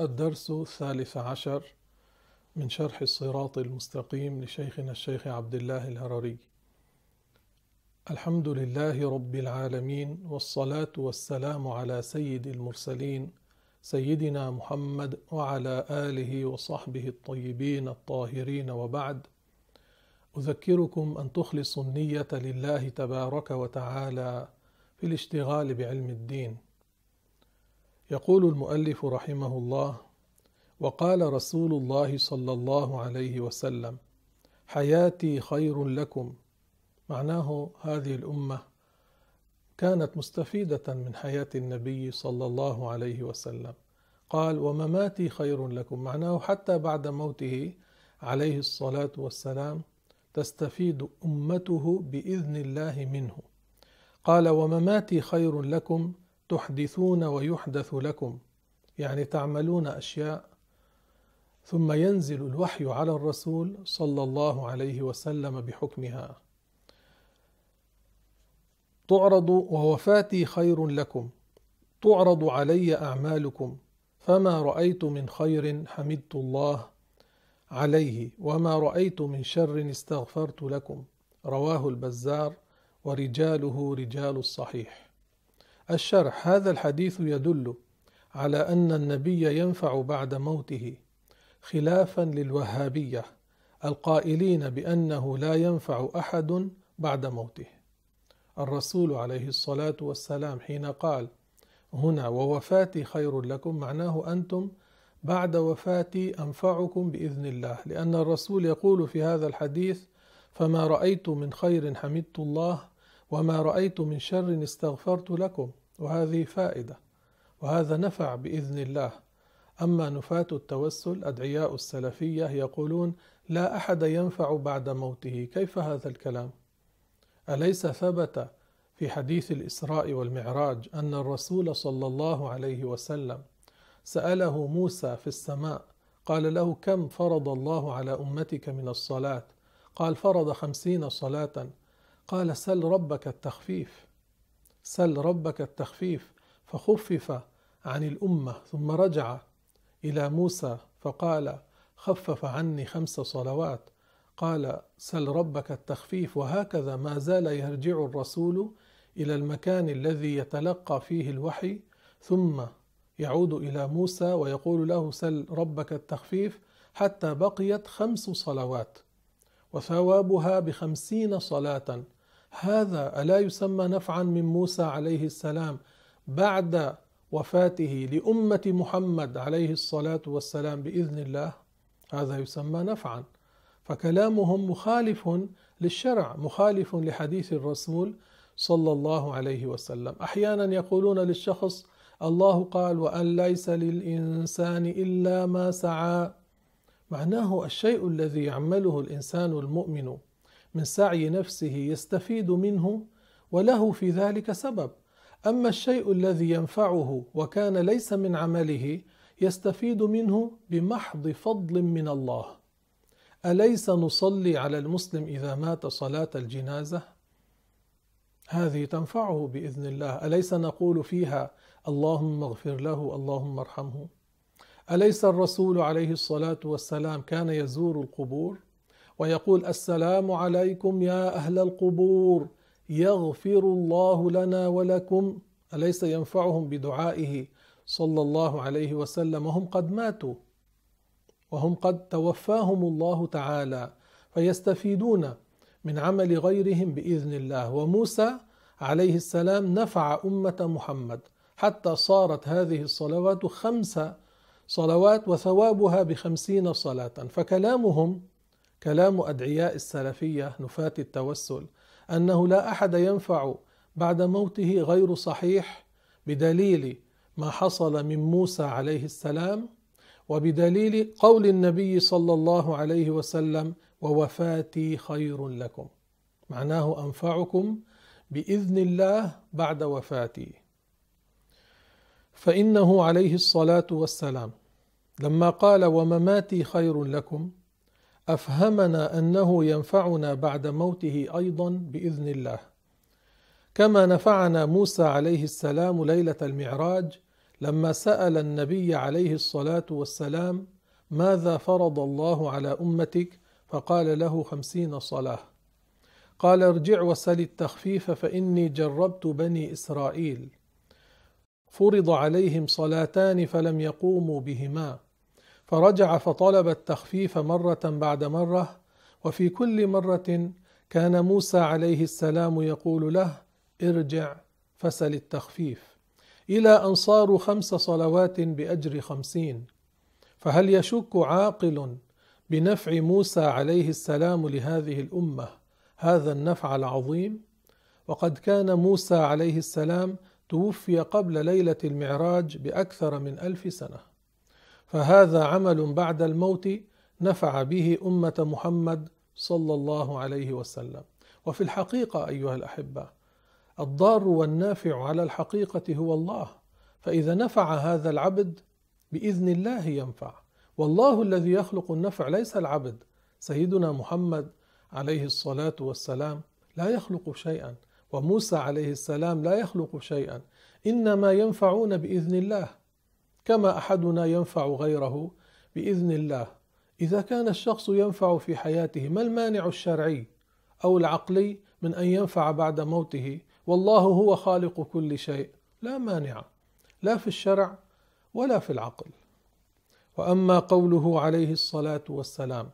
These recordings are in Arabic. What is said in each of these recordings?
الدرس الثالث عشر من شرح الصراط المستقيم لشيخنا الشيخ عبد الله الهرري. الحمد لله رب العالمين والصلاة والسلام على سيد المرسلين سيدنا محمد وعلى آله وصحبه الطيبين الطاهرين وبعد. أذكركم أن تخلصوا النية لله تبارك وتعالى في الاشتغال بعلم الدين. يقول المؤلف رحمه الله وقال رسول الله صلى الله عليه وسلم حياتي خير لكم. معناه هذه الأمة كانت مستفيدة من حياة النبي صلى الله عليه وسلم. قال ومماتي خير لكم. معناه حتى بعد موته عليه الصلاة والسلام تستفيد أمته بإذن الله منه. قال ومماتي خير لكم. تحدثون ويحدث لكم يعني تعملون أشياء ثم ينزل الوحي على الرسول صلى الله عليه وسلم بحكمها. تعرض ووفاتي خير لكم تعرض علي أعمالكم فما رأيت من خير حمدت الله عليه وما رأيت من شر استغفرت لكم رواه البزار ورجاله رجال الصحيح. الشرح. هذا الحديث يدل على أن النبي ينفع بعد موته خلافا للوهابية القائلين بأنه لا ينفع أحد بعد موته. الرسول عليه الصلاة والسلام حين قال هنا ووفاتي خير لكم معناه أنتم بعد وفاتي أنفعكم بإذن الله. لأن الرسول يقول في هذا الحديث فما رأيت من خير حمدت الله وما رأيت من شر استغفرت لكم وهذه فائدة وهذا نفع بإذن الله. أما نفاة التوسل أدعياء السلفية يقولون لا أحد ينفع بعد موته. كيف هذا الكلام؟ أليس ثبت في حديث الإسراء والمعراج أن الرسول صلى الله عليه وسلم سأله موسى في السماء قال له كم فرض الله على أمتك من الصلاة؟ قال فرض خمسين صلاة. قال سل ربك التخفيف. سل ربك التخفيف فخفف عن الأمة ثم رجع إلى موسى فقال خفف عني خمس صلوات. قال سل ربك التخفيف وهكذا ما زال يرجع الرسول إلى المكان الذي يتلقى فيه الوحي. ثم يعود إلى موسى ويقول له سل ربك التخفيف حتى بقيت خمس صلوات وثوابها بخمسين صلاة. هذا ألا يسمى نفعا من موسى عليه السلام بعد وفاته لأمة محمد عليه الصلاة والسلام بإذن الله؟ هذا يسمى نفعا. فكلامهم مخالف للشرع مخالف لحديث الرسول صلى الله عليه وسلم. أحيانا يقولون للشخص الله قال وأن ليس للإنسان إلا ما سعى. معناه الشيء الذي يعمله الإنسان المؤمن من سعي نفسه يستفيد منه وله في ذلك سبب. أما الشيء الذي ينفعه وكان ليس من عمله يستفيد منه بمحض فضل من الله. أليس نصلي على المسلم إذا مات صلاة الجنازة؟ هذه تنفعه بإذن الله. أليس نقول فيها اللهم اغفر له اللهم ارحمه؟ أليس الرسول عليه الصلاة والسلام كان يزور القبور؟ ويقول السلام عليكم يا أهل القبور يغفر الله لنا ولكم. أليس ينفعهم بدعائه؟ صلى الله عليه وسلم. وهم قد ماتوا وهم قد توفاهم الله تعالى فيستفيدون من عمل غيرهم بإذن الله. وموسى عليه السلام نفع أمة محمد حتى صارت هذه الصلوات خمس صلوات وثوابها بخمسين صلاة. فكلامهم كلام أدعياء السلفية نفاة التوسل أنه لا أحد ينفع بعد موته غير صحيح بدليل ما حصل من موسى عليه السلام وبدليل قول النبي صلى الله عليه وسلم ووفاتي خير لكم معناه أنفعكم بإذن الله بعد وفاتي. فإنه عليه الصلاة والسلام لما قال ومماتي خير لكم أفهمنا أنه ينفعنا بعد موته أيضا بإذن الله. كما نفعنا موسى عليه السلام ليلة المعراج لما سأل النبي عليه الصلاة والسلام ماذا فرض الله على أمتك؟ فقال له خمسين صلاة. قال ارجع وسل التخفيف فإني جربت بني إسرائيل. فرض عليهم صلاتان فلم يقوموا بهما. فرجع فطلب التخفيف مرة بعد مرة وفي كل مرة كان موسى عليه السلام يقول له ارجع فسل التخفيف. إلى أن صاروا خمس صلوات بأجر خمسين. فهل يشك عاقل بنفع موسى عليه السلام لهذه الأمة هذا النفع العظيم؟ وقد كان موسى عليه السلام توفي قبل ليلة المعراج بأكثر من ألف سنة. فهذا عمل بعد الموت نفع به أمة محمد صلى الله عليه وسلم. وفي الحقيقة أيها الأحبة الضار والنافع على الحقيقة هو الله. فإذا نفع هذا العبد بإذن الله ينفع. والله الذي يخلق النفع ليس العبد. سيدنا محمد عليه الصلاة والسلام لا يخلق شيئا وموسى عليه السلام لا يخلق شيئا. إنما ينفعون بإذن الله. كما أحدنا ينفع غيره بإذن الله. إذا كان الشخص ينفع في حياته ما المانع الشرعي أو العقلي من أن ينفع بعد موته؟ والله هو خالق كل شيء. لا مانع. لا في الشرع ولا في العقل. وأما قوله عليه الصلاة والسلام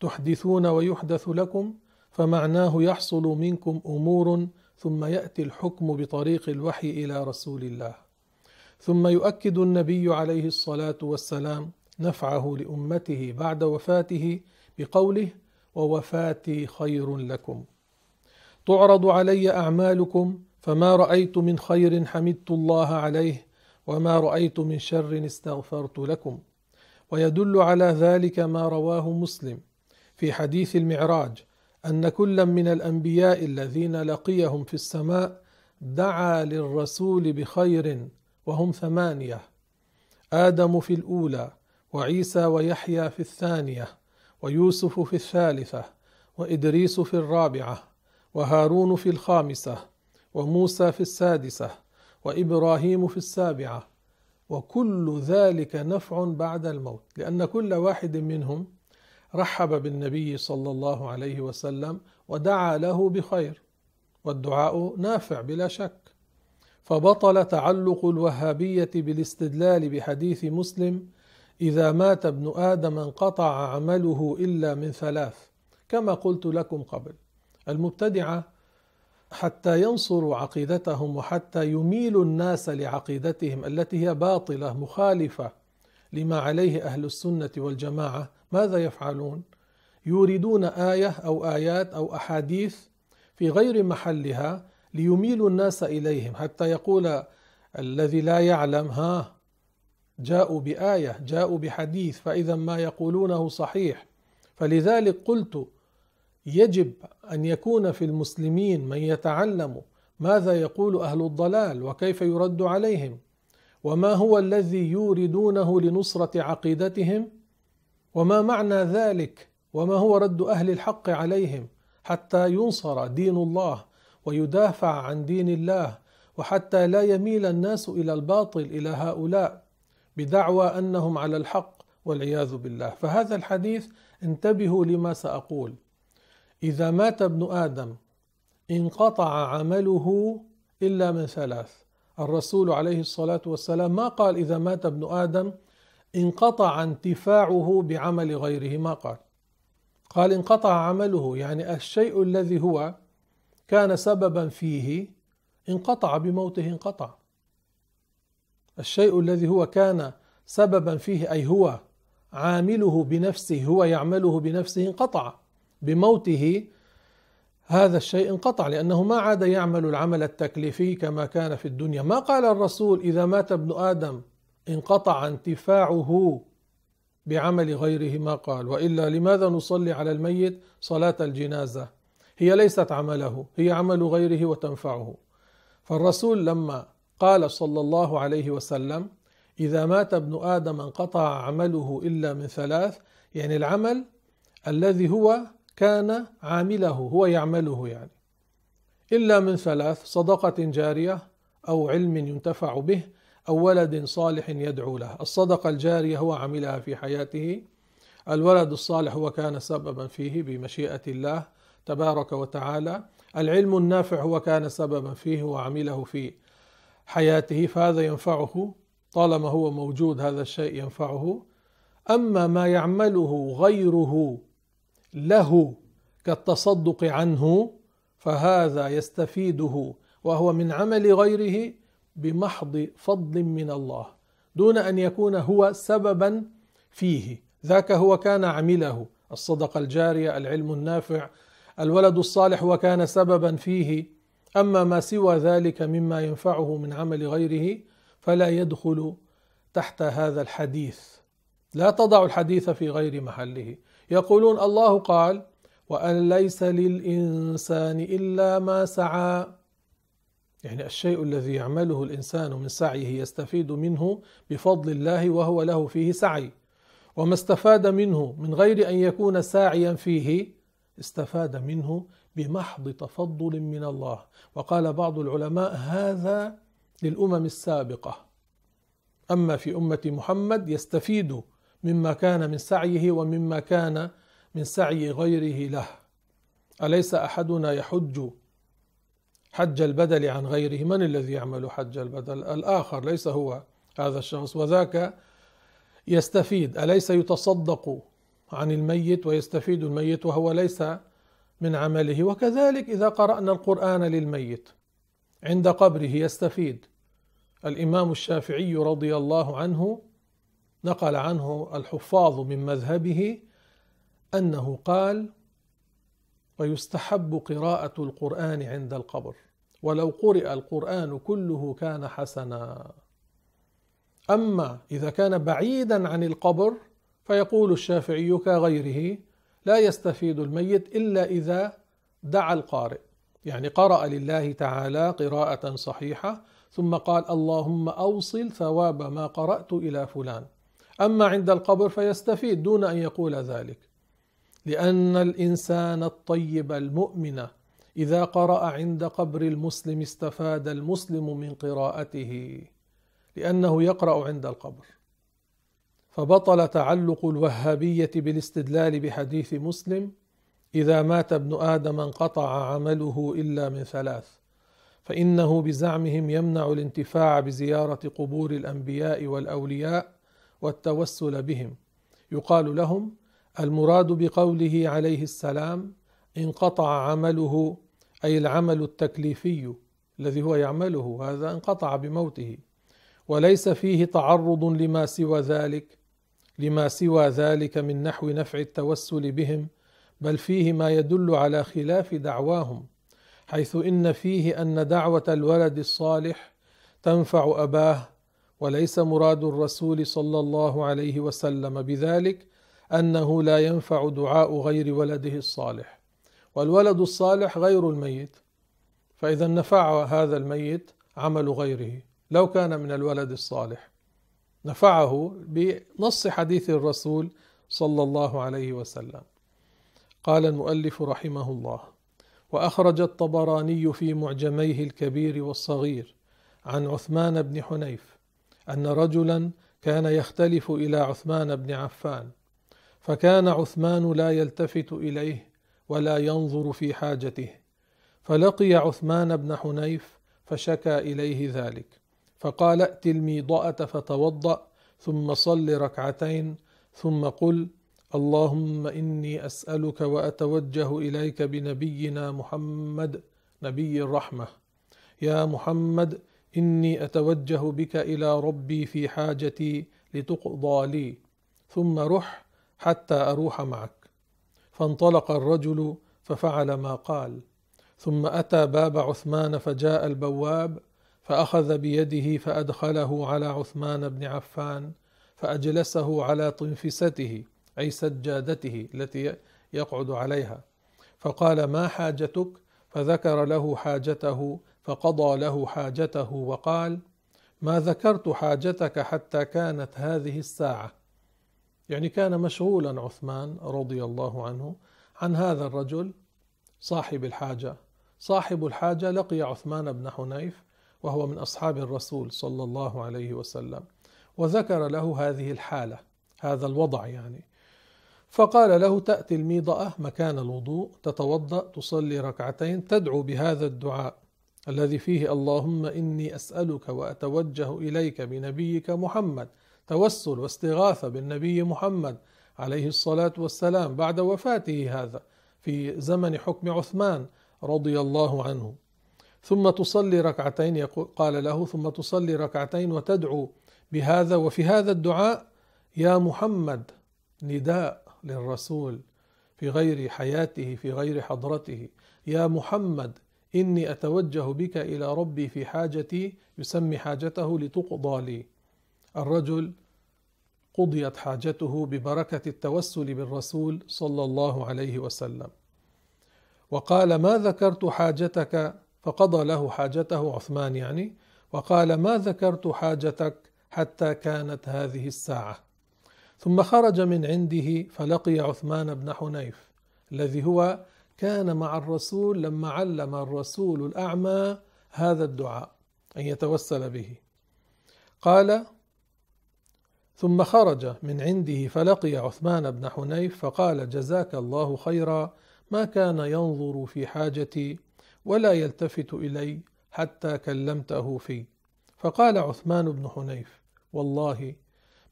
تحدثون ويحدث لكم فمعناه يحصل منكم أمور ثم يأتي الحكم بطريق الوحي إلى رسول الله. ثم يؤكد النبي عليه الصلاة والسلام نفعه لأمته بعد وفاته بقوله ووفاتي خير لكم تعرض علي أعمالكم فما رأيت من خير حمدت الله عليه وما رأيت من شر استغفرت لكم. ويدل على ذلك ما رواه مسلم في حديث المعراج أن كلا من الأنبياء الذين لقيهم في السماء دعا للرسول بخير وهم ثمانية. آدم في الأولى وعيسى ويحيى في الثانية ويوسف في الثالثة وإدريس في الرابعة وهارون في الخامسة وموسى في السادسة وإبراهيم في السابعة. وكل ذلك نفع بعد الموت لأن كل واحد منهم رحب بالنبي صلى الله عليه وسلم ودعا له بخير والدعاء نافع بلا شك. فبطل تعلق الوهابية بالاستدلال بحديث مسلم إذا مات ابن آدم انقطع عمله إلا من ثلاث كما قلت لكم قبل. المبتدعة حتى ينصروا عقيدتهم وحتى يميلوا الناس لعقيدتهم التي هي باطلة مخالفة لما عليه أهل السنة والجماعة. ماذا يفعلون؟ يوردون آية أو آيات أو أحاديث في غير محلها ليميلوا الناس إليهم حتى يقول الذي لا يعلم ها جاءوا بآية جاءوا بحديث فإذا ما يقولونه صحيح. فلذلك قلت يجب أن يكون في المسلمين من يتعلم ماذا يقول أهل الضلال وكيف يرد عليهم وما هو الذي يوردونه لنصرة عقيدتهم وما معنى ذلك وما هو رد أهل الحق عليهم حتى ينصر دين الله. ويدافع عن دين الله وحتى لا يميل الناس إلى الباطل إلى هؤلاء بدعوى أنهم على الحق والعياذ بالله. فهذا الحديث انتبهوا لما سأقول. إذا مات ابن آدم انقطع عمله إلا من ثلاث. الرسول عليه الصلاة والسلام ما قال إذا مات ابن آدم؟ انقطع انتفاعه بعمل غيره ما قال. قال انقطع عمله يعني الشيء الذي هو كان سببا فيه انقطع بموته انقطع. الشيء الذي هو كان سببا فيه أي هو عامله بنفسه هو يعمله بنفسه انقطع. بموته هذا الشيء انقطع لأنه ما عاد يعمل العمل التكليفي كما كان في الدنيا. ما قال الرسول إذا مات ابن آدم انقطع انتفاعه بعمل غيره؟ ما قال. وإلا لماذا نصلي على الميت صلاة الجنازة؟ هي ليست عمله هي عمل غيره وتنفعه. فالرسول لما قال صلى الله عليه وسلم إذا مات ابن آدم انقطع عمله إلا من ثلاث يعني العمل الذي هو كان عامله هو يعمله يعني. إلا من ثلاث صدقة جارية أو علم ينتفع به أو ولد صالح يدعو له. الصدقة الجارية هو عملها في حياته الولد الصالح هو كان سببا فيه بمشيئة الله تبارك وتعالى. العلم النافع هو كان سببا فيه وعمله في حياته فهذا ينفعه طالما هو موجود هذا الشيء ينفعه. أما ما يعمله غيره له كالتصدق عنه فهذا يستفيده وهو من عمل غيره بمحض فضل من الله دون أن يكون هو سببا فيه. ذاك هو كان عمله. الصدقه الجارية العلم النافع الولد الصالح وكان سببا فيه. أما ما سوى ذلك مما ينفعه من عمل غيره فلا يدخل تحت هذا الحديث. لا تضع الحديث في غير محله. يقولون الله قال وأن ليس للإنسان إلا ما سعى. يعني الشيء الذي يعمله الإنسان من سعيه يستفيد منه بفضل الله وهو له فيه سعي. وما استفاد منه من غير أن يكون ساعيا فيه استفاد منه بمحض تفضل من الله. وقال بعض العلماء هذا للأمم السابقة. أما في أمة محمد يستفيد مما كان من سعيه ومما كان من سعي غيره له. أليس أحدنا يحج حج البدل عن غيره؟ من الذي يعمل حج البدل؟ الآخر ليس هو هذا الشخص. وذاك يستفيد. أليس يتصدق عن الميت ويستفيد الميت وهو ليس من عمله. وكذلك إذا قرأنا القرآن للميت عند قبره يستفيد. الإمام الشافعي رضي الله عنه نقل عنه الحفاظ من مذهبه أنه قال ويستحب قراءة القرآن عند القبر ولو قرئ القرآن كله كان حسنا. أما إذا كان بعيدا عن القبر فيقول الشافعي كغيره لا يستفيد الميت إلا إذا دعا القارئ. يعني قرأ لله تعالى قراءة صحيحة ثم قال اللهم أوصل ثواب ما قرأت إلى فلان. أما عند القبر فيستفيد دون أن يقول ذلك. لأن الإنسان الطيب المؤمن إذا قرأ عند قبر المسلم استفاد المسلم من قراءته لأنه يقرأ عند القبر. فبطل تعلق الوهابية بالاستدلال بحديث مسلم إذا مات ابن آدم انقطع عمله إلا من ثلاث. فإنه بزعمهم يمنع الانتفاع بزيارة قبور الأنبياء والأولياء والتوسل بهم. يقال لهم المراد بقوله عليه السلام انقطع عمله أي العمل التكليفي الذي هو يعمله هذا انقطع بموته. وليس فيه تعرض لما سوى ذلك لما سوى ذلك من نحو نفع التوسل بهم بل فيه ما يدل على خلاف دعواهم حيث إن فيه أن دعوة الولد الصالح تنفع أباه وليس مراد الرسول صلى الله عليه وسلم بذلك أنه لا ينفع دعاء غير ولده الصالح. والولد الصالح غير الميت فإذا نفع هذا الميت عمل غيره لو كان من الولد الصالح. نفعه بنص حديث الرسول صلى الله عليه وسلم. قال المؤلف رحمه الله وأخرج الطبراني في معجميه الكبير والصغير عن عثمان بن حنيف أن رجلا كان يختلف إلى عثمان بن عفان فكان عثمان لا يلتفت إليه ولا ينظر في حاجته فلقي عثمان بن حنيف فشكى إليه ذلك. فقال ائت الميضأة فتوضأ ثم صل ركعتين ثم قل اللهم إني أسألك وأتوجه إليك بنبينا محمد نبي الرحمة. يا محمد إني أتوجه بك إلى ربي في حاجتي لتقضى لي ثم رح حتى أروح معك. فانطلق الرجل ففعل ما قال. ثم أتى باب عثمان فجاء البواب فأخذ بيده فأدخله على عثمان بن عفان فأجلسه على طنفسته أي سجادته التي يقعد عليها. فقال ما حاجتك؟ فذكر له حاجته فقضى له حاجته وقال ما ذكرت حاجتك حتى كانت هذه الساعة. يعني كان مشغولا عثمان رضي الله عنه عن هذا الرجل صاحب الحاجة. صاحب الحاجة لقي عثمان بن حنيف وهو من أصحاب الرسول صلى الله عليه وسلم وذكر له هذه الحالة هذا الوضع يعني. فقال له تأتي الميضأة مكان الوضوء تتوضأ تصلي ركعتين تدعو بهذا الدعاء الذي فيه اللهم إني أسألك وأتوجه إليك بنبيك محمد توسل واستغاثة بالنبي محمد عليه الصلاة والسلام بعد وفاته هذا في زمن حكم عثمان رضي الله عنه. ثم تصلي ركعتين قال له ثم تصلي ركعتين وتدعو بهذا وفي هذا الدعاء يا محمد نداء للرسول في غير حياته في غير حضرته. يا محمد إني أتوجه بك إلى ربي في حاجتي يسمي حاجته لتقضى لي. الرجل قضيت حاجته ببركة التوسل بالرسول صلى الله عليه وسلم. وقال ما ذكرت حاجتك؟ فقضى له حاجته عثمان يعني وقال ما ذكرت حاجتك حتى كانت هذه الساعة. ثم خرج من عنده فلقي عثمان بن حنيف الذي هو كان مع الرسول لما علم الرسول الأعمى هذا الدعاء أن يتوسل به. قال ثم خرج من عنده فلقي عثمان بن حنيف فقال جزاك الله خيرا ما كان ينظر في حاجتي ولا يلتفت إلي حتى كلمته في. فقال عثمان بن حنيف والله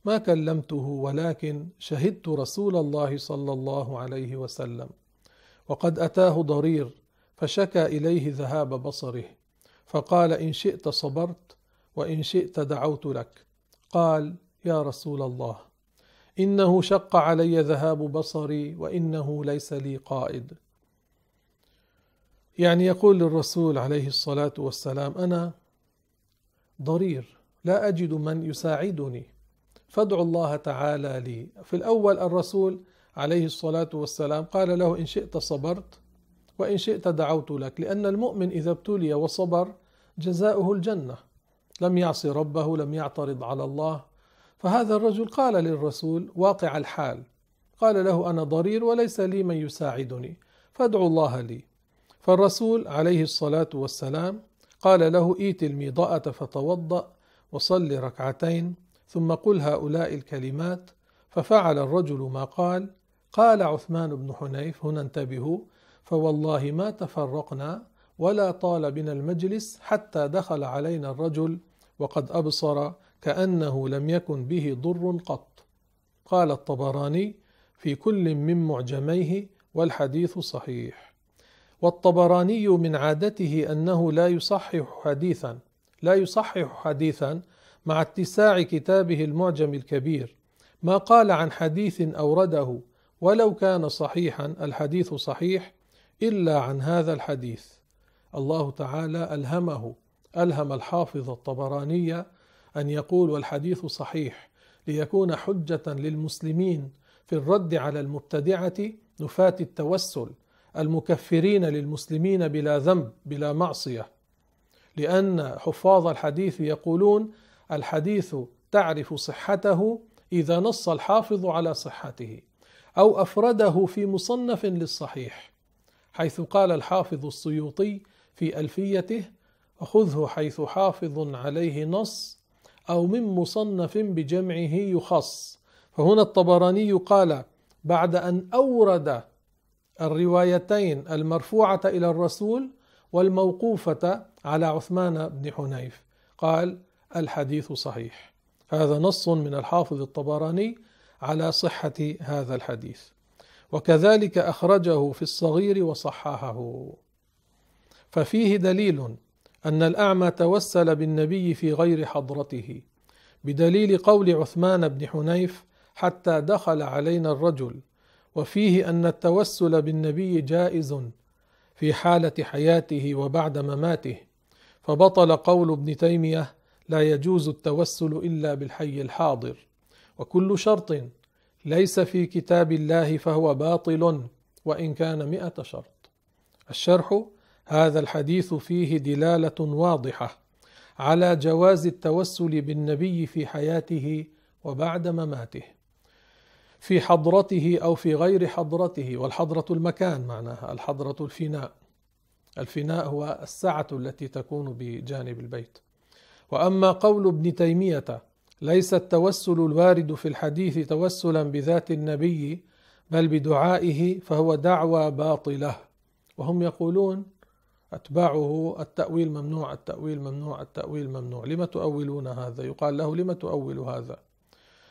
ما كلمته ولكن شهدت رسول الله صلى الله عليه وسلم. وقد أتاه ضرير فشكى إليه ذهاب بصره فقال إن شئت صبرت وإن شئت دعوت لك. قال يا رسول الله إنه شق علي ذهاب بصري وإنه ليس لي قائد. يعني يقول للرسول عليه الصلاة والسلام أنا ضرير لا أجد من يساعدني. فادعوا الله تعالى لي. في الأول الرسول عليه الصلاة والسلام قال له إن شئت صبرت وإن شئت دعوت لك لأن المؤمن إذا ابتلي وصبر جزاؤه الجنة. لم يعص ربه لم يعترض على الله. فهذا الرجل قال للرسول واقع الحال. قال له أنا ضرير وليس لي من يساعدني. فادعوا الله لي. فالرسول عليه الصلاة والسلام قال له إيت الميضاه فتوضأ وصل ركعتين ثم قل هؤلاء الكلمات ففعل الرجل ما قال قال عثمان بن حنيف هنا انتبهوا فوالله ما تفرقنا ولا طال بنا المجلس حتى دخل علينا الرجل وقد أبصر كأنه لم يكن به ضر قط. قال الطبراني في كل من معجميه والحديث صحيح. والطبراني من عادته أنه لا يصحح حديثا لا يصحح حديثا مع اتساع كتابه المعجم الكبير. ما قال عن حديث أورده ولو كان صحيحا الحديث صحيح إلا عن هذا الحديث. الله تعالى ألهمه ألهم الحافظ الطبراني أن يقول والحديث صحيح ليكون حجة للمسلمين في الرد على المبتدعة نفاة التوسل المكفرين للمسلمين بلا ذنب بلا معصية. لأن حفاظ الحديث يقولون الحديث تعرف صحته إذا نص الحافظ على صحته أو أفرده في مصنف للصحيح حيث قال الحافظ السيوطي في ألفيته وخذه حيث حافظ عليه نص أو من مصنف بجمعه يخص فهنا الطبراني قال بعد أن أورد الروايتين المرفوعة إلى الرسول والموقوفة على عثمان بن حنيف. قال الحديث صحيح. هذا نص من الحافظ الطبراني على صحة هذا الحديث. وكذلك أخرجه في الصغير وصححه. ففيه دليل أن الأعمى توسل بالنبي في غير حضرته بدليل قول عثمان بن حنيف حتى دخل علينا الرجل وفيه أن التوسل بالنبي جائز في حالة حياته وبعد مماته فبطل قول ابن تيمية لا يجوز التوسل إلا بالحي الحاضر وكل شرط ليس في كتاب الله فهو باطل وإن كان مئة شرط الشرح هذا الحديث فيه دلالة واضحة على جواز التوسل بالنبي في حياته وبعد مماته في حضرته أو في غير حضرته والحضرة المكان معناها الحضرة الفناء. الفناء هو السعة التي تكون بجانب البيت. وأما قول ابن تيمية ليس التوسل الوارد في الحديث توسلا بذات النبي بل بدعائه فهو دعوى باطلة. وهم يقولون أتباعه التأويل ممنوع التأويل ممنوع التأويل ممنوع. لم تؤولون هذا؟ يقال له لم تؤول هذا؟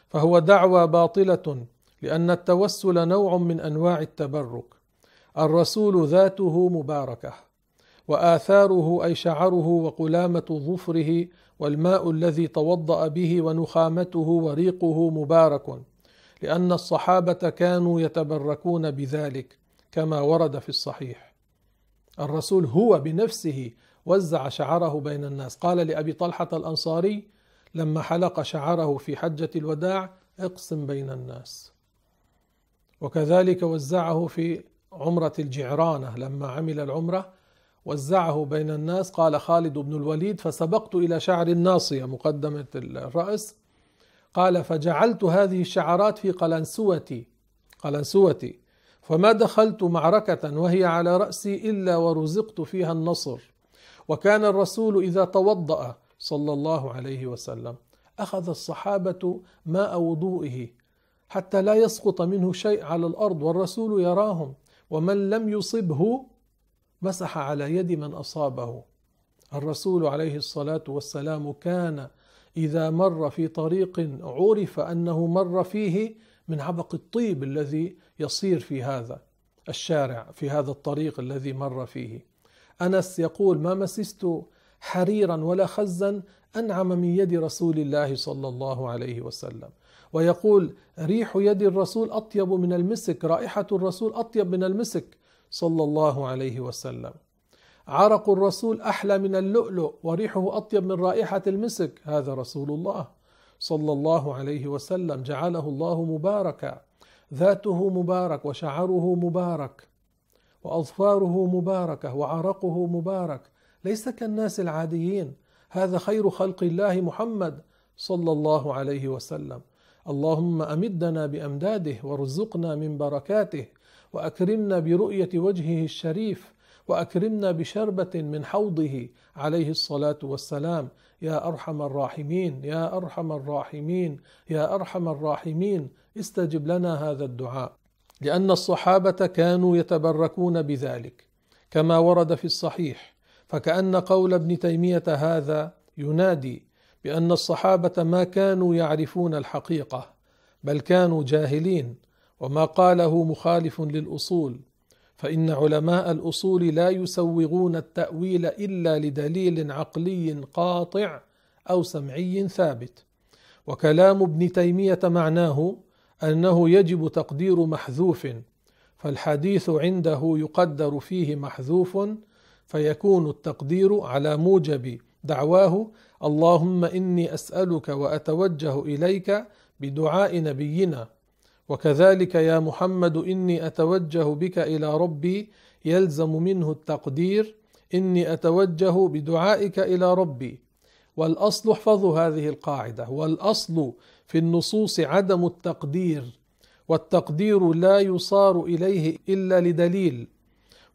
فهو دعوى باطلة لأن التوسل نوع من أنواع التبرك. الرسول ذاته مباركة وآثاره أي شعره وقلامة ظفره والماء الذي توضأ به ونخامته وريقه مبارك لأن الصحابة كانوا يتبركون بذلك كما ورد في الصحيح. الرسول هو بنفسه وزع شعره بين الناس. قال لأبي طلحة الأنصاري لما حلق شعره في حجة الوداع اقسم بين الناس. وكذلك وزعه في عمرة الجعرانة لما عمل العمرة وزعه بين الناس قال خالد بن الوليد فسبقت إلى شعر الناصية مقدمة الرأس. قال فجعلت هذه الشعرات في قلنسوتي قلنسوتي فما دخلت معركة وهي على رأسي إلا ورزقت فيها النصر. وكان الرسول إذا توضأ صلى الله عليه وسلم أخذ الصحابة ماء وضوئه حتى لا يسقط منه شيء على الأرض والرسول يراهم. ومن لم يصبه مسح على يد من أصابه. الرسول عليه الصلاة والسلام كان إذا مر في طريق عرف أنه مر فيه من عبق الطيب الذي يصير في هذا الشارع في هذا الطريق الذي مر فيه. أنس يقول ما مسست حريرا ولا خزا أنعم من يد رسول الله صلى الله عليه وسلم. ويقول ريح يد الرسول أطيب من المسك رائحة الرسول أطيب من المسك. صلى الله عليه وسلم. عرق الرسول أحلى من اللؤلؤ وريحه أطيب من رائحة المسك. هذا رسول الله. صلى الله عليه وسلم. جعله الله مباركا. ذاته مبارك وشعره مبارك وأظفاره مباركة وعرقه مبارك. ليس كالناس العاديين. هذا خير خلق الله محمد. صلى الله عليه وسلم. اللهم أمدنا بأمداده وارزقنا من بركاته وأكرمنا برؤية وجهه الشريف وأكرمنا بشربة من حوضه. عليه الصلاة والسلام. يا أرحم الراحمين يا أرحم الراحمين يا أرحم الراحمين. استجب لنا هذا الدعاء. لأن الصحابة كانوا يتبركون بذلك. كما ورد في الصحيح. فكأن قول ابن تيمية هذا ينادي بأن الصحابة ما كانوا يعرفون الحقيقة بل كانوا جاهلين وما قاله مخالف للأصول. فإن علماء الأصول لا يسوغون التأويل إلا لدليل عقلي قاطع أو سمعي ثابت. وكلام ابن تيمية معناه أنه يجب تقدير محذوف فالحديث عنده يقدر فيه محذوف فيكون التقدير على موجب دعواه اللهم إني أسألك وأتوجه إليك بدعاء نبينا. وكذلك يا محمد إني أتوجه بك إلى ربي يلزم منه التقدير. إني أتوجه بدعائك إلى ربي. والأصل احفظوا هذه القاعدة. والأصل في النصوص عدم التقدير. والتقدير لا يصار إليه إلا لدليل.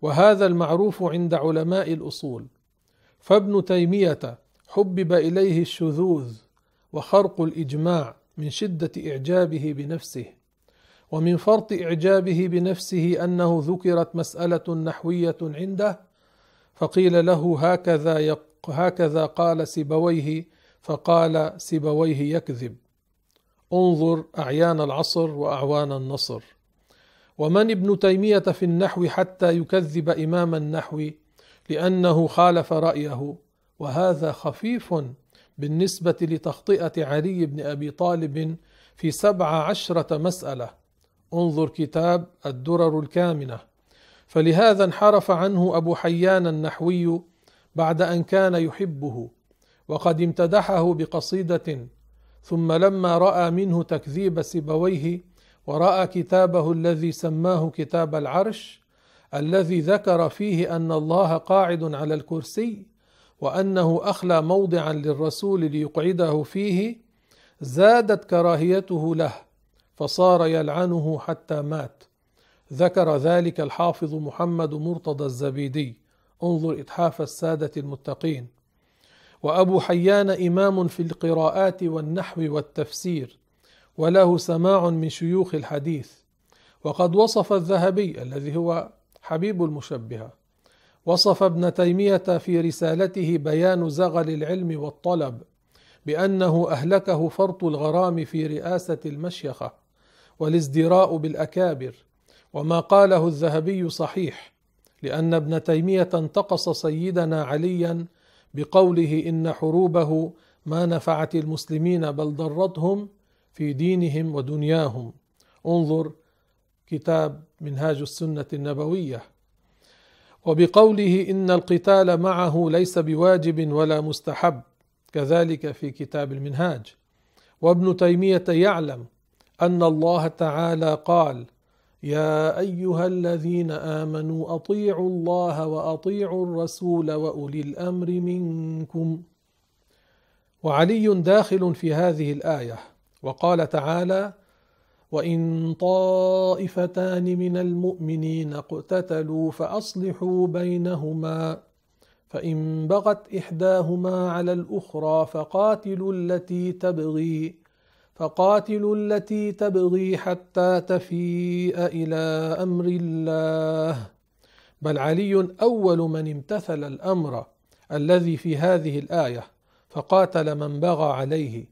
وهذا المعروف عند علماء الأصول. فابن تيمية حبب إليه الشذوذ وخرق الإجماع من شدة إعجابه بنفسه ومن فرط إعجابه بنفسه أنه ذكرت مسألة نحوية عنده فقيل له هكذا هكذا قال سيبويه فقال سيبويه يكذب. انظر أعيان العصر وأعوان النصر. ومن ابن تيمية في النحو حتى يكذب إمام النحو لأنه خالف رأيه؟ وهذا خفيف بالنسبة لتخطئة علي بن أبي طالب في سبع عشرة مسألة. انظر كتاب الدرر الكامنة. فلهذا انحرف عنه أبو حيان النحوي بعد أن كان يحبه وقد امتدحه بقصيدة. ثم لما رأى منه تكذيب سيبويه ورأى كتابه الذي سماه كتاب العرش الذي ذكر فيه أن الله قاعد على الكرسي وأنه أخلى موضعا للرسول ليقعده فيه زادت كراهيته له فصار يلعنه حتى مات. ذكر ذلك الحافظ محمد مرتضى الزبيدي. انظر إتحاف السادة المتقين. وأبو حيان إمام في القراءات والنحو والتفسير وله سماع من شيوخ الحديث. وقد وصف الذهبي الذي هو حبيب المشبهة. وصف ابن تيمية في رسالته بيان زغل العلم والطلب بأنه أهلكه فرط الغرام في رئاسة المشيخة والازدراء بالأكابر وما قاله الذهبي صحيح لأن ابن تيمية انتقص سيدنا عليا بقوله إن حروبه ما نفعت المسلمين بل ضرتهم في دينهم ودنياهم. انظر كتاب منهاج السنة النبوية. وبقوله إن القتال معه ليس بواجب ولا مستحب كذلك في كتاب المنهاج. وابن تيمية يعلم أن الله تعالى قال يا أيها الذين آمنوا أطيعوا الله وأطيعوا الرسول وأولي الأمر منكم. وعلي داخل في هذه الآية وقال تعالى وإن طائفتان من المؤمنين اقتتلوا فأصلحوا بينهما فإن بغت إحداهما على الأخرى فقاتلوا التي تبغي فقاتلوا التي تبغي حتى تفيء إلى أمر الله. بل علي أول من امتثل الأمر الذي في هذه الآية فقاتل من بغى عليه.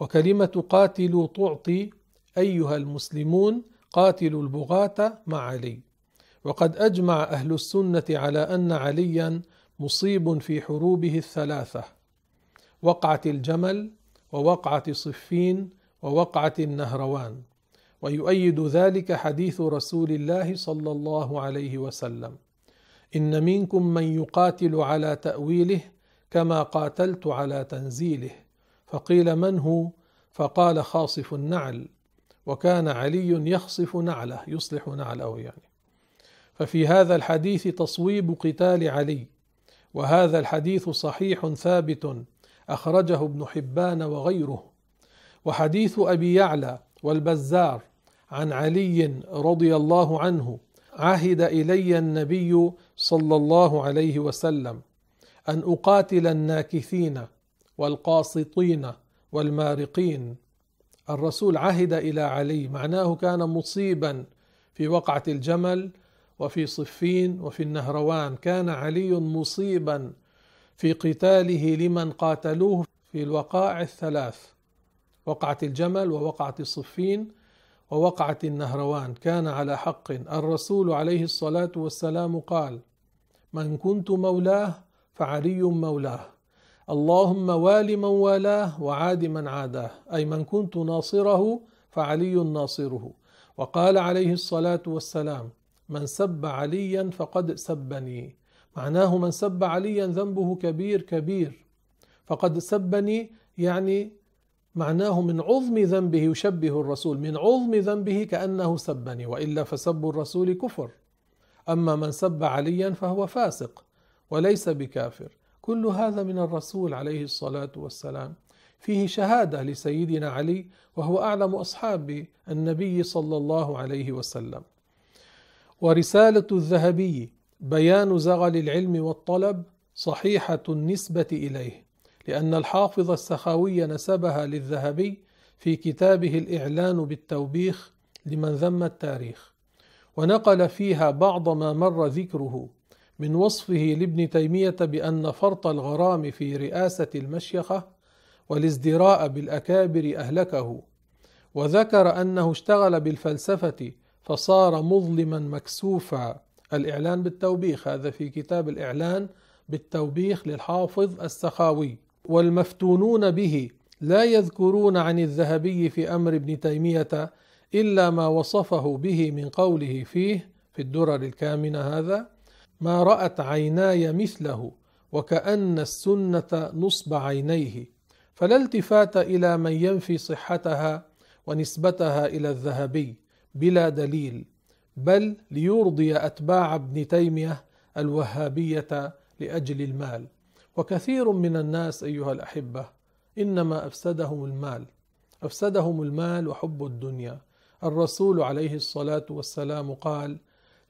وكلمة قاتلوا تعطي أيها المسلمون قاتلوا البغاة مع علي. وقد أجمع أهل السنة على أن عليا مصيب في حروبه الثلاثة. وقعة الجمل ووقعة صفين ووقعة النهروان. ويؤيد ذلك حديث رسول الله صلى الله عليه وسلم. إن منكم من يقاتل على تأويله كما قاتلت على تنزيله. فقيل من هو؟ فقال خاصف النعل. وكان علي يخصف نعله يصلح نعله يعني. ففي هذا الحديث تصويب قتال علي وهذا الحديث صحيح ثابت أخرجه ابن حبان وغيره. وحديث أبي يعلى والبزار عن علي رضي الله عنه عهد إلي النبي صلى الله عليه وسلم أن أقاتل الناكثين والقاسطين والمارقين. الرسول عهد إلى علي معناه كان مصيبا في وقعة الجمل وفي صفين وفي النهروان. كان علي مصيبا في قتاله لمن قاتلوه في الوقائع الثلاث وقعة الجمل ووقعة الصفين ووقعة النهروان. كان على حق. الرسول عليه الصلاة والسلام قال من كنت مولاه فعلي مولاه. اللهم وال من والاه وعاد من عاداه. أي من كنت ناصره فعلي ناصره. وقال عليه الصلاة والسلام من سب عليا فقد سبني. معناه من سب عليا ذنبه كبير كبير. فقد سبني يعني معناه من عظم ذنبه يشبه الرسول من عظم ذنبه كأنه سبني وإلا فسب الرسول كفر. أما من سب عليا فهو فاسق وليس بكافر. كل هذا من الرسول عليه الصلاة والسلام. فيه شهادة لسيدنا علي وهو أعلم أصحاب النبي صلى الله عليه وسلم. ورسالة الذهبي بيان زغل العلم والطلب صحيحة النسبة إليه لأن الحافظ السخاوي نسبها للذهبي في كتابه الإعلان بالتوبيخ لمن ذم التاريخ. ونقل فيها بعض ما مر ذكره. من وصفه لابن تيمية بأن فرط الغرام في رئاسة المشيخة والازدراء بالأكابر أهلكه وذكر أنه اشتغل بالفلسفة فصار مظلما مكسوفا. الإعلان بالتوبيخ هذا في كتاب الإعلان بالتوبيخ للحافظ السخاوي. والمفتونون به لا يذكرون عن الذهبي في أمر ابن تيمية إلا ما وصفه به من قوله فيه في الدرر الكامنة هذا. ما رأت عيناي مثله وكأن السنة نصب عينيه فلا التفات إلى من ينفي صحتها ونسبتها إلى الذهبي بلا دليل بل ليرضي أتباع ابن تيمية الوهابية لأجل المال. وكثير من الناس أيها الأحبة إنما أفسدهم المال أفسدهم المال وحب الدنيا. الرسول عليه الصلاة والسلام قال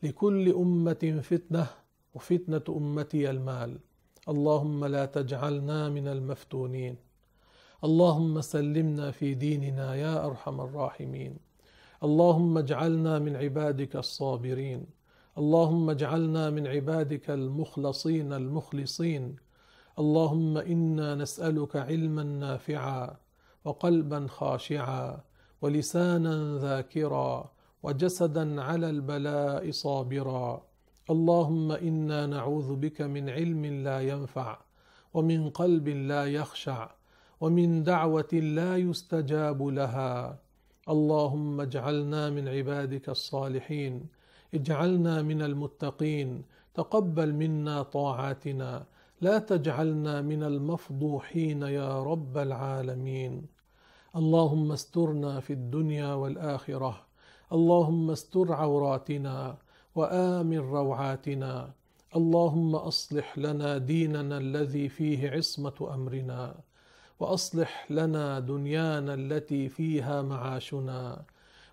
لكل أمة فتنة وفتنة أمتي المال. اللهم لا تجعلنا من المفتونين. اللهم سلمنا في ديننا يا أرحم الراحمين. اللهم اجعلنا من عبادك الصابرين. اللهم اجعلنا من عبادك المخلصين المخلصين. اللهم إنا نسألك علما نافعا وقلبا خاشعا ولسانا ذاكرا وجسدا على البلاء صابرا. اللهم إنا نعوذ بك من علم لا ينفع ومن قلب لا يخشع ومن دعوة لا يستجاب لها. اللهم اجعلنا من عبادك الصالحين. اجعلنا من المتقين. تقبل منا طاعاتنا. لا تجعلنا من المفضوحين يا رب العالمين. اللهم استرنا في الدنيا والآخرة. اللهم استر عوراتنا. وآمن روعاتنا. اللهم أصلح لنا ديننا الذي فيه عصمة أمرنا وأصلح لنا دنيانا التي فيها معاشنا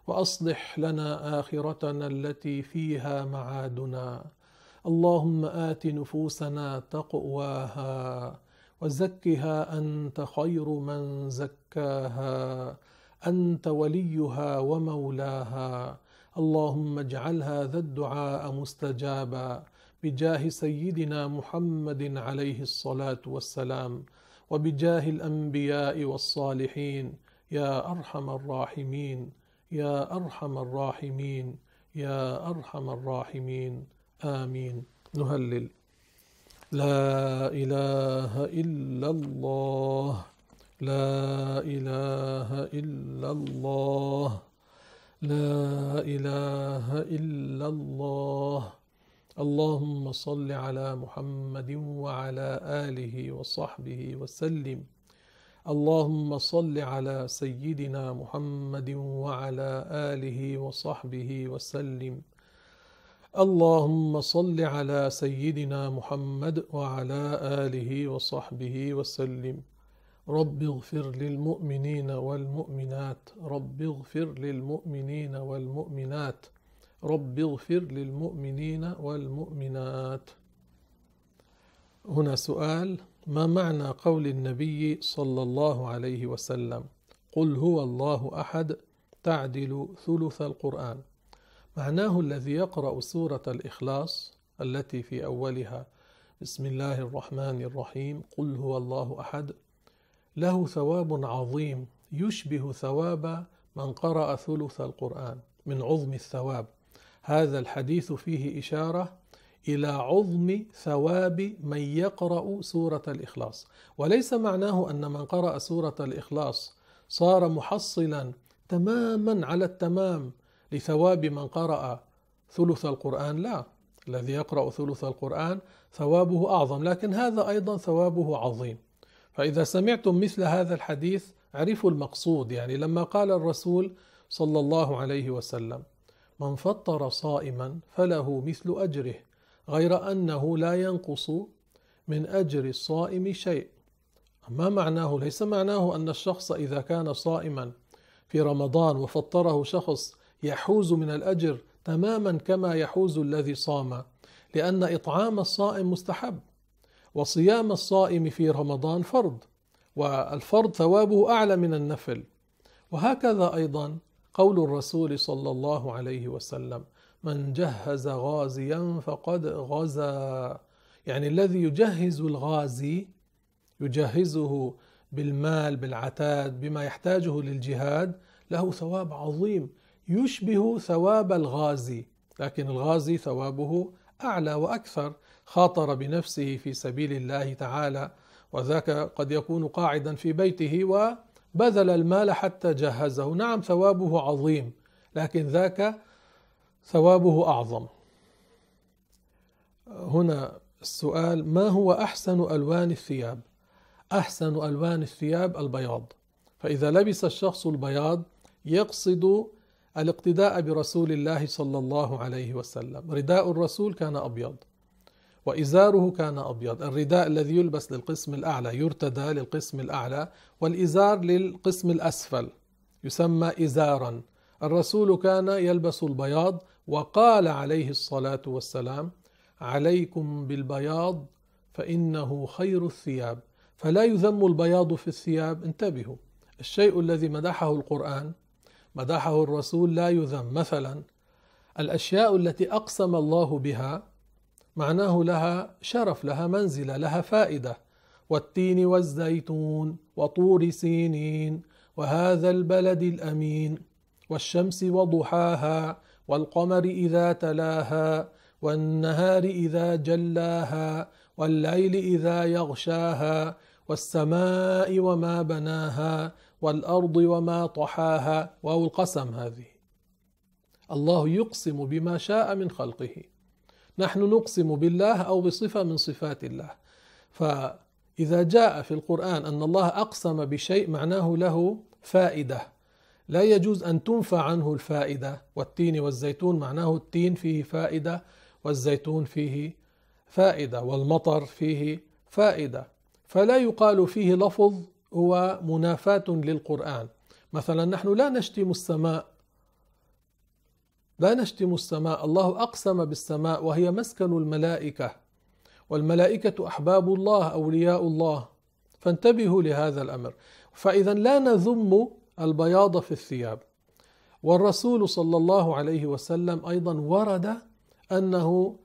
وأصلح لنا آخرتنا التي فيها معادنا. اللهم آت نفوسنا تقواها وزكها أنت خير من زكاها. أنت وليها ومولاها. اللهم اجعل هذا الدعاء مستجابا بجاه سيدنا محمد عليه الصلاة والسلام وبجاه الأنبياء والصالحين. يا أرحم الراحمين. يا أرحم الراحمين. يا أرحم الراحمين. آمين. نهلل. لا إله إلا الله. لا إله إلا الله. لا إله إلا الله. اللهم صل على محمد وعلى آله وصحبه وسلم. اللهم صل على سيدنا محمد وعلى آله وصحبه وسلم. اللهم صل على سيدنا محمد وعلى آله وصحبه وسلم. رب اغفر للمؤمنين والمؤمنات رب اغفر للمؤمنين والمؤمنات رب اغفر للمؤمنين والمؤمنات. هنا سؤال ما معنى قول النبي صلى الله عليه وسلم؟ قل هو الله أحد تعدل ثلث القرآن. معناه الذي يقرأ سورة الإخلاص التي في أولها بسم الله الرحمن الرحيم قل هو الله أحد له ثواب عظيم يشبه ثواب من قرأ ثلث القرآن من عظم الثواب. هذا الحديث فيه إشارة إلى عظم ثواب من يقرأ سورة الإخلاص. وليس معناه أن من قرأ سورة الإخلاص صار محصلا تماما على التمام لثواب من قرأ ثلث القرآن. لا الذي يقرأ ثلث القرآن ثوابه أعظم لكن هذا أيضا ثوابه عظيم. فإذا سمعتم مثل هذا الحديث عرفوا المقصود. يعني لما قال الرسول صلى الله عليه وسلم من فطر صائما فله مثل أجره غير أنه لا ينقص من أجر الصائم شيء. ما معناه ليس معناه أن الشخص إذا كان صائما في رمضان وفطره شخص يحوز من الأجر تماما كما يحوز الذي صام لأن إطعام الصائم مستحب. وصيام الصائم في رمضان فرض والفرض ثوابه أعلى من النفل. وهكذا أيضا قول الرسول صلى الله عليه وسلم من جهز غازيا فقد غزا. يعني الذي يجهز الغازي يجهزه بالمال بالعتاد بما يحتاجه للجهاد له ثواب عظيم يشبه ثواب الغازي. لكن الغازي ثوابه أعلى وأكثر. خاطر بنفسه في سبيل الله تعالى وذاك قد يكون قاعدا في بيته وبذل المال حتى جهزه. نعم ثوابه عظيم لكن ذاك ثوابه أعظم. هنا السؤال ما هو أحسن ألوان الثياب؟ أحسن ألوان الثياب البياض. فإذا لبس الشخص البياض يقصد الاقتداء برسول الله صلى الله عليه وسلم. رداء الرسول كان أبيض. وإزاره كان أبيض. الرداء الذي يلبس للقسم الأعلى يرتدى للقسم الأعلى والإزار للقسم الأسفل يسمى إزارا. الرسول كان يلبس البياض وقال عليه الصلاة والسلام عليكم بالبياض فإنه خير الثياب. فلا يذم البياض في الثياب انتبهوا. الشيء الذي مدحه القرآن مدحه الرسول لا يذم. مثلا الأشياء التي أقسم الله بها معناه لها شرف لها منزلة لها فائدة. والتين والزيتون وطور سينين وهذا البلد الأمين. والشمس وضحاها والقمر إذا تلاها والنهار إذا جلاها والليل إذا يغشاها والسماء وما بناها والأرض وما طحاها. واو القسم هذه. الله يقسم بما شاء من خلقه. نحن نقسم بالله أو بصفة من صفات الله. فإذا جاء في القرآن أن الله أقسم بشيء معناه له فائدة. لا يجوز أن تنفى عنه الفائدة. والتين والزيتون معناه التين فيه فائدة والزيتون فيه فائدة والمطر فيه فائدة. فلا يقال فيه لفظ هو منافاة للقرآن. مثلا نحن لا نشتم السماء لا نشتم السماء الله أقسم بالسماء وهي مسكن الملائكة. والملائكة أحباب الله أولياء الله. فانتبهوا لهذا الأمر. فإذا لا نذم البياض في الثياب. والرسول صلى الله عليه وسلم أيضا ورد أنه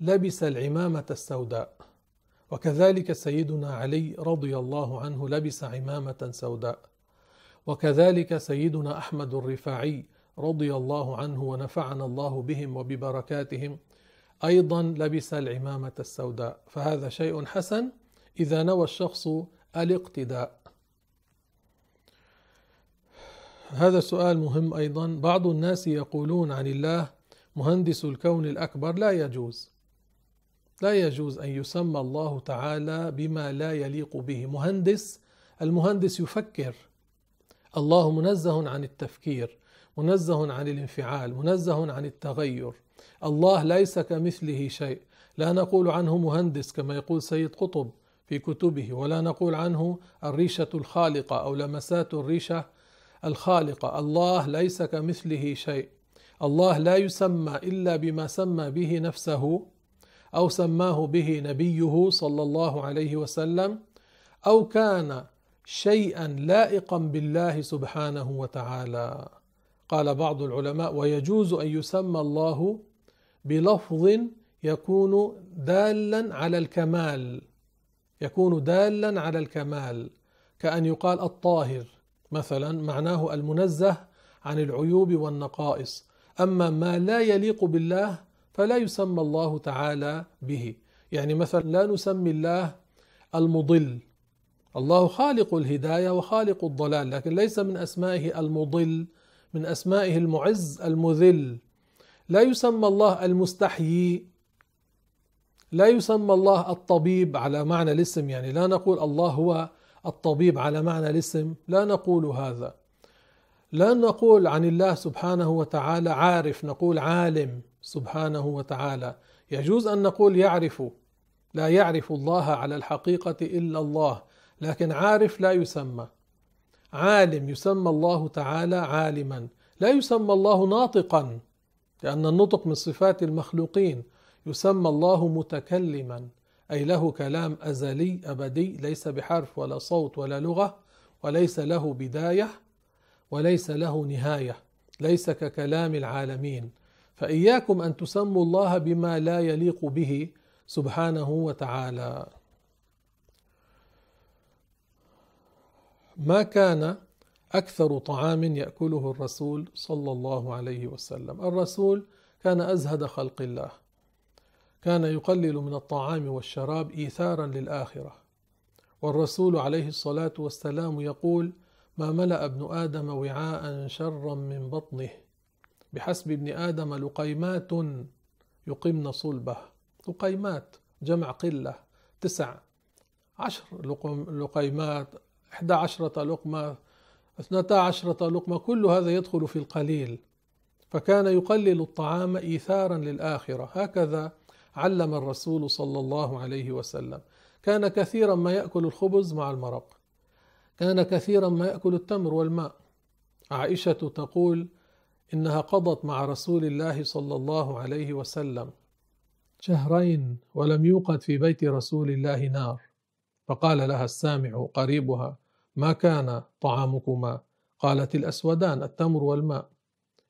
لبس العمامة السوداء. وكذلك سيدنا علي رضي الله عنه لبس عمامة سوداء. وكذلك سيدنا أحمد الرفاعي رضي الله عنه ونفعنا الله بهم وببركاتهم. أيضا لبس العمامة السوداء فهذا شيء حسن إذا نوى الشخص الاقتداء. هذا سؤال مهم أيضا. بعض الناس يقولون عن الله مهندس الكون الأكبر لا يجوز. لا يجوز أن يسمى الله تعالى بما لا يليق به. مهندس المهندس يفكر. الله منزه عن التفكير. منزه عن الانفعال منزه عن التغير. الله ليس كمثله شيء. لا نقول عنه مهندس كما يقول سيد قطب في كتبه ولا نقول عنه الريشة الخالقة أو لمسات الريشة الخالقة. الله ليس كمثله شيء. الله لا يسمى إلا بما سمى به نفسه أو سماه به نبيه صلى الله عليه وسلم أو كان شيئا لائقا بالله سبحانه وتعالى. قال بعض العلماء ويجوز أن يسمى الله بلفظ يكون دالا على الكمال يكون دالا على الكمال كأن يقال الطاهر. مثلا معناه المنزه عن العيوب والنقائص. أما ما لا يليق بالله فلا يسمى الله تعالى به. يعني مثلا لا نسمي الله المضل. الله خالق الهداية وخالق الضلال لكن ليس من أسمائه المضل. من أسمائه المعز المذل. لا يسمى الله المستحيي. لا يسمى الله الطبيب على معنى الاسم. يعني لا نقول الله هو الطبيب على معنى الاسم. لا نقول هذا. لا نقول عن الله سبحانه وتعالى عارف. نقول عالم سبحانه وتعالى. يجوز أن نقول يعرف. لا يعرف الله على الحقيقة إلا الله. لكن عارف لا يسمى. عالم يسمى الله تعالى عالما لا يسمى الله ناطقا لأن النطق من صفات المخلوقين يسمى الله متكلما أي له كلام أزلي أبدي ليس بحرف ولا صوت ولا لغة وليس له بداية وليس له نهاية ليس ككلام العالمين. فإياكم أن تسموا الله بما لا يليق به سبحانه وتعالى. ما كان أكثر طعام يأكله الرسول صلى الله عليه وسلم. الرسول كان أزهد خلق الله كان يقلل من الطعام والشراب إيثارا للآخرة. والرسول عليه الصلاة والسلام يقول ما ملأ ابن آدم وعاء شرا من بطنه بحسب ابن آدم لقيمات يقمن صلبه. لقيمات جمع قلة تسع عشر لقيمات إحدى عشرة لقمة إثنتا عشرة لقمة كل هذا يدخل في القليل. فكان يقلل الطعام إيثارا للآخرة. هكذا علم الرسول صلى الله عليه وسلم. كان كثيرا ما يأكل الخبز مع المرق. كان كثيرا ما يأكل التمر والماء. عائشة تقول إنها قضت مع رسول الله صلى الله عليه وسلم شهرين ولم يوقد في بيت رسول الله نار. فقال لها السامع قريبها ما كان طعامكما؟ قالت الأسودان التمر والماء.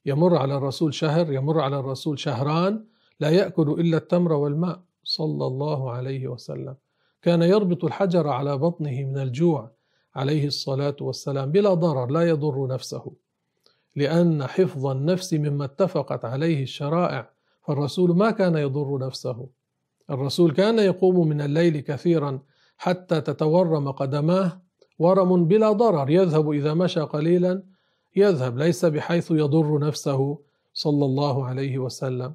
يمر على الرسول شهر يمر على الرسول شهران لا يأكل إلا التمر والماء. صلى الله عليه وسلم. كان يربط الحجر على بطنه من الجوع. عليه الصلاة والسلام. بلا ضرر لا يضر نفسه. لأن حفظ النفس مما اتفقت عليه الشرائع. فالرسول ما كان يضر نفسه. الرسول كان يقوم من الليل كثيرا حتى تتورم قدماه ورم بلا ضرر. يذهب إذا مشى قليلا يذهب ليس بحيث يضر نفسه صلى الله عليه وسلم.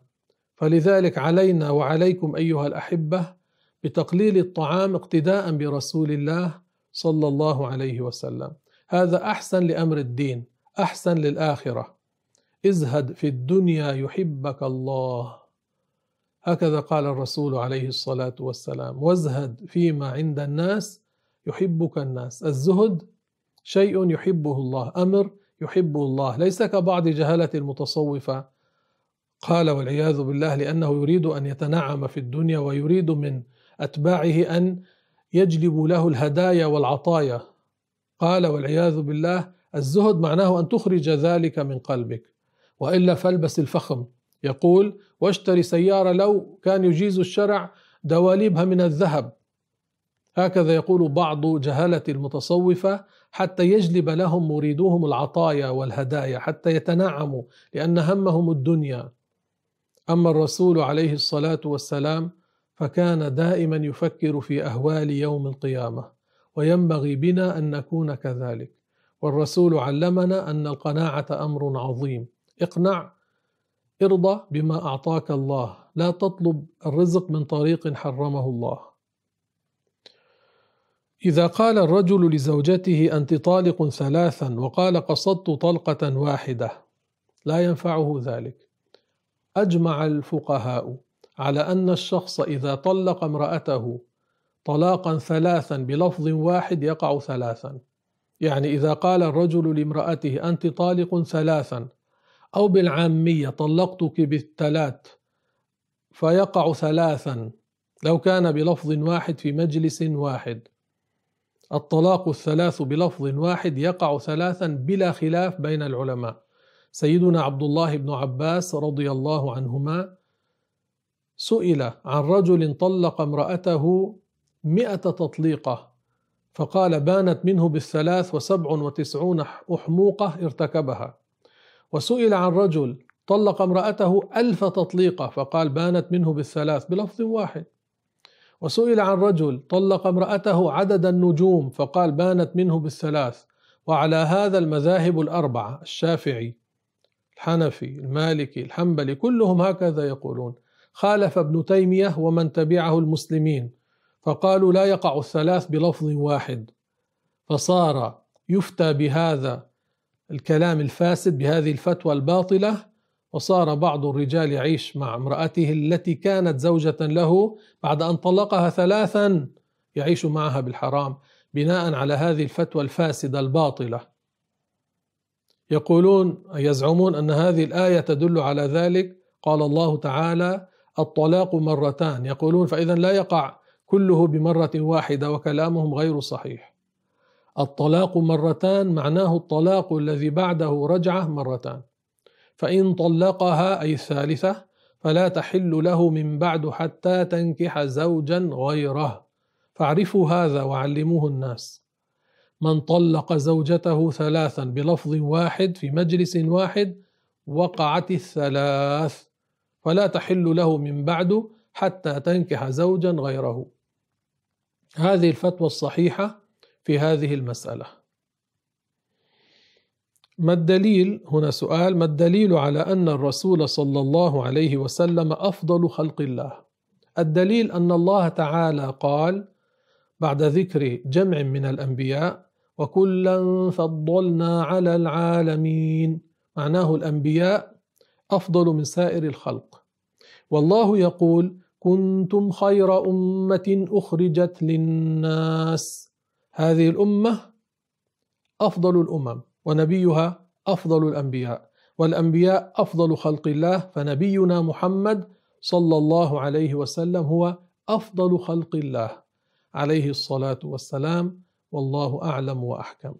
فلذلك علينا وعليكم أيها الأحبة بتقليل الطعام اقتداء برسول الله صلى الله عليه وسلم. هذا أحسن لأمر الدين أحسن للآخرة. ازهد في الدنيا يحبك الله. هكذا قال الرسول عليه الصلاة والسلام. وازهد فيما عند الناس يحبك الناس. الزهد شيء يحبه الله. أمر يحبه الله. ليس كبعض جهلة المتصوفة. قال والعياذ بالله لأنه يريد أن يتنعم في الدنيا ويريد من أتباعه أن يجلبوا له الهدايا والعطايا. قال والعياذ بالله الزهد معناه أن تخرج ذلك من قلبك. وإلا فالبس الفخم. يقول واشتري سيارة لو كان يجيز الشرع دواليبها من الذهب. هكذا يقول بعض جهلة المتصوفة حتى يجلب لهم مريدوهم العطايا والهدايا حتى يتنعموا لأن همهم الدنيا. أما الرسول عليه الصلاة والسلام فكان دائما يفكر في أهوال يوم القيامة وينبغي بنا أن نكون كذلك. والرسول علمنا أن القناعة أمر عظيم. اقنع ارضى بما أعطاك الله لا تطلب الرزق من طريق حرمه الله. إذا قال الرجل لزوجته أنت طالق ثلاثا وقال قصدت طلقة واحدة لا ينفعه ذلك. أجمع الفقهاء على أن الشخص إذا طلق امرأته طلاقا ثلاثا بلفظ واحد يقع ثلاثا. يعني إذا قال الرجل لامرأته أنت طالق ثلاثا أو بالعامية طلقتك بالثلاث فيقع ثلاثا لو كان بلفظ واحد في مجلس واحد. الطلاق الثلاث بلفظ واحد يقع ثلاثا بلا خلاف بين العلماء. سيدنا عبد الله بن عباس رضي الله عنهما سئل عن رجل طلق امرأته مئة تطليقة فقال بانت منه بالثلاث وسبع وتسعون أحموقة ارتكبها. وسئل عن رجل طلق امرأته ألف تطليقة فقال بانت منه بالثلاث بلفظ واحد. وسئل عن رجل طلق امرأته عدد النجوم فقال بانت منه بالثلاث وعلى هذا المذاهب الأربعة الشافعي الحنفي المالكي الحنبلي كلهم هكذا يقولون. خالف ابن تيمية ومن تبعه المسلمين فقالوا لا يقع الثلاث بلفظ واحد. فصار يفتى بهذا الكلام الفاسد بهذه الفتوى الباطلة وصار بعض الرجال يعيش مع امرأته التي كانت زوجة له بعد أن طلقها ثلاثا يعيش معها بالحرام بناء على هذه الفتوى الفاسدة الباطلة. يقولون يزعمون أن هذه الآية تدل على ذلك. قال الله تعالى الطلاق مرتان يقولون فاذا لا يقع كله بمرة واحدة وكلامهم غير صحيح. الطلاق مرتان معناه الطلاق الذي بعده رجعه مرتان. فإن طلقها أي الثالثة فلا تحل له من بعد حتى تنكح زوجا غيره. فاعرفوا هذا وعلموه الناس. من طلق زوجته ثلاثا بلفظ واحد في مجلس واحد وقعت الثلاث. فلا تحل له من بعد حتى تنكح زوجا غيره. هذه الفتوى الصحيحة في هذه المسألة. ما الدليل؟ هنا سؤال. ما الدليل على أن الرسول صلى الله عليه وسلم أفضل خلق الله؟ الدليل أن الله تعالى قال بعد ذكر جمع من الأنبياء وكلا فضلنا على العالمين. معناه الأنبياء أفضل من سائر الخلق. والله يقول كنتم خير أمة أخرجت للناس. هذه الأمة أفضل الأمم. ونبيها أفضل الأنبياء. والأنبياء أفضل خلق الله فنبينا محمد صلى الله عليه وسلم هو أفضل خلق الله. عليه الصلاة والسلام والله أعلم وأحكم.